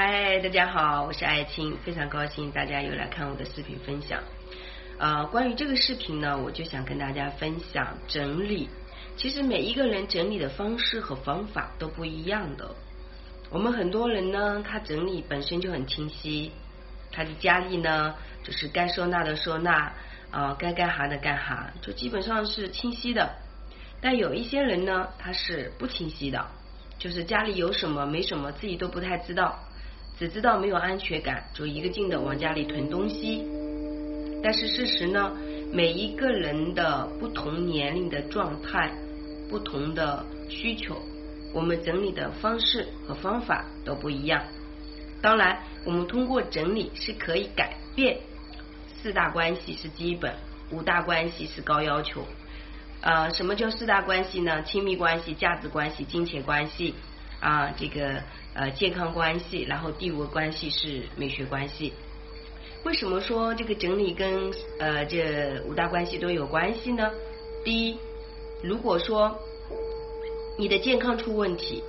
嗨，大家好，我是艾青，非常高兴大家又来看我的视频分享。呃，关于这个视频呢，我就想跟大家分享整理。其实每一个人整理的方式和方法都不一样的。我们很多人呢，他整理本身就很清晰，他的家里呢，就是该收纳的收纳，啊，该干哈的干哈，就基本上是清晰的。但有一些人呢，他是不清晰的，就是家里有什么没什么，自己都不太知道。只知道没有安全感，就一个劲的往家里囤东西。但是事实呢，每一个人的不同年龄的状态、不同的需求，我们整理的方式和方法都不一样。当然，我们通过整理是可以改变四大关系是基本，五大关系是高要求。呃，什么叫四大关系呢？亲密关系、价值关系、金钱关系。啊，这个呃健康关系，然后第五个关系是美学关系。为什么说这个整理跟呃这五大关系都有关系呢？第一，如果说你的健康出问题，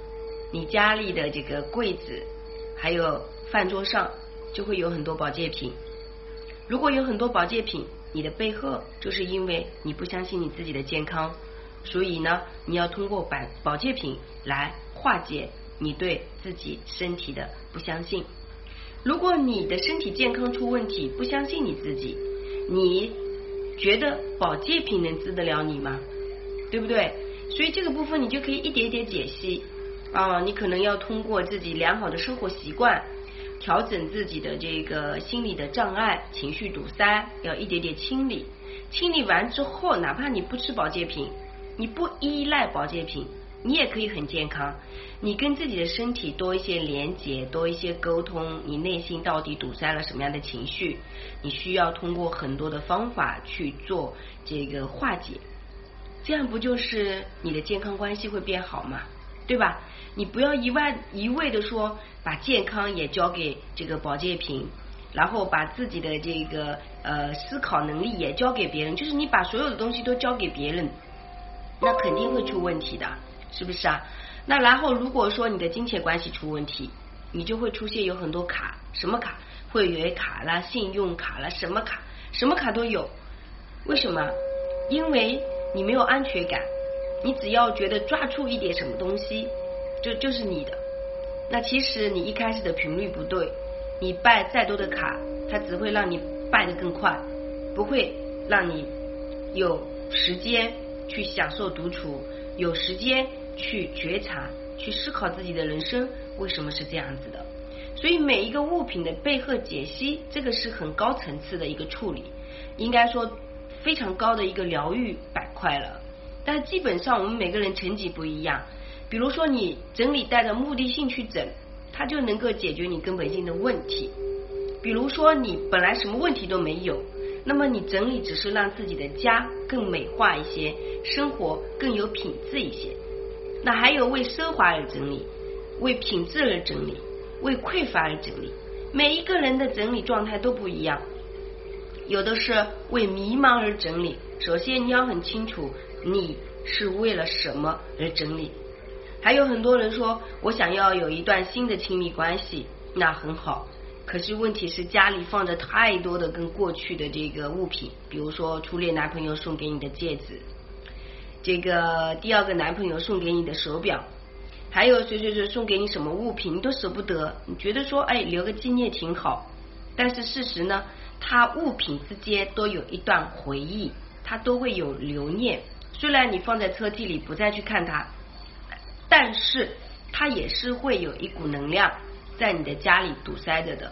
你家里的这个柜子还有饭桌上就会有很多保健品。如果有很多保健品，你的背后就是因为你不相信你自己的健康。所以呢，你要通过保保健品来化解你对自己身体的不相信。如果你的身体健康出问题，不相信你自己，你觉得保健品能治得了你吗？对不对？所以这个部分你就可以一点点解析啊，你可能要通过自己良好的生活习惯，调整自己的这个心理的障碍、情绪堵塞，要一点点清理。清理完之后，哪怕你不吃保健品。你不依赖保健品，你也可以很健康。你跟自己的身体多一些连接，多一些沟通。你内心到底堵塞了什么样的情绪？你需要通过很多的方法去做这个化解。这样不就是你的健康关系会变好吗？对吧？你不要一万一味的说把健康也交给这个保健品，然后把自己的这个呃思考能力也交给别人，就是你把所有的东西都交给别人。那肯定会出问题的，是不是啊？那然后如果说你的金钱关系出问题，你就会出现有很多卡，什么卡？会员卡啦、信用卡啦，什么卡？什么卡都有。为什么？因为你没有安全感，你只要觉得抓住一点什么东西，就就是你的。那其实你一开始的频率不对，你办再多的卡，它只会让你办的更快，不会让你有时间。去享受独处，有时间去觉察、去思考自己的人生为什么是这样子的。所以每一个物品的背后解析，这个是很高层次的一个处理，应该说非常高的一个疗愈板块了。但基本上我们每个人层级不一样，比如说你整理带着目的性去整，它就能够解决你根本性的问题。比如说你本来什么问题都没有。那么你整理只是让自己的家更美化一些，生活更有品质一些。那还有为奢华而整理，为品质而整理，为匮乏而整理。每一个人的整理状态都不一样，有的是为迷茫而整理。首先你要很清楚你是为了什么而整理。还有很多人说我想要有一段新的亲密关系，那很好。可是问题是家里放着太多的跟过去的这个物品，比如说初恋男朋友送给你的戒指，这个第二个男朋友送给你的手表，还有谁谁谁送给你什么物品，你都舍不得。你觉得说哎留个纪念挺好，但是事实呢，它物品之间都有一段回忆，它都会有留念。虽然你放在车屉里不再去看它，但是它也是会有一股能量。在你的家里堵塞着的，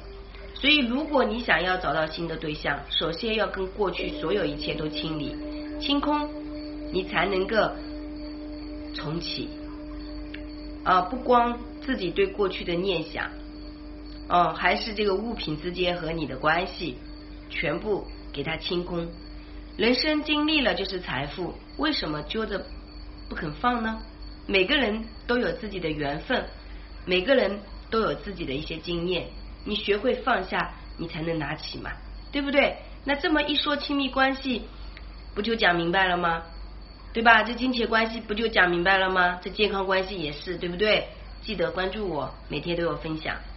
所以如果你想要找到新的对象，首先要跟过去所有一切都清理清空，你才能够重启。啊，不光自己对过去的念想，哦，还是这个物品之间和你的关系，全部给它清空。人生经历了就是财富，为什么揪着不肯放呢？每个人都有自己的缘分，每个人。都有自己的一些经验，你学会放下，你才能拿起嘛，对不对？那这么一说，亲密关系不就讲明白了吗？对吧？这金钱关系不就讲明白了吗？这健康关系也是，对不对？记得关注我，每天都有分享。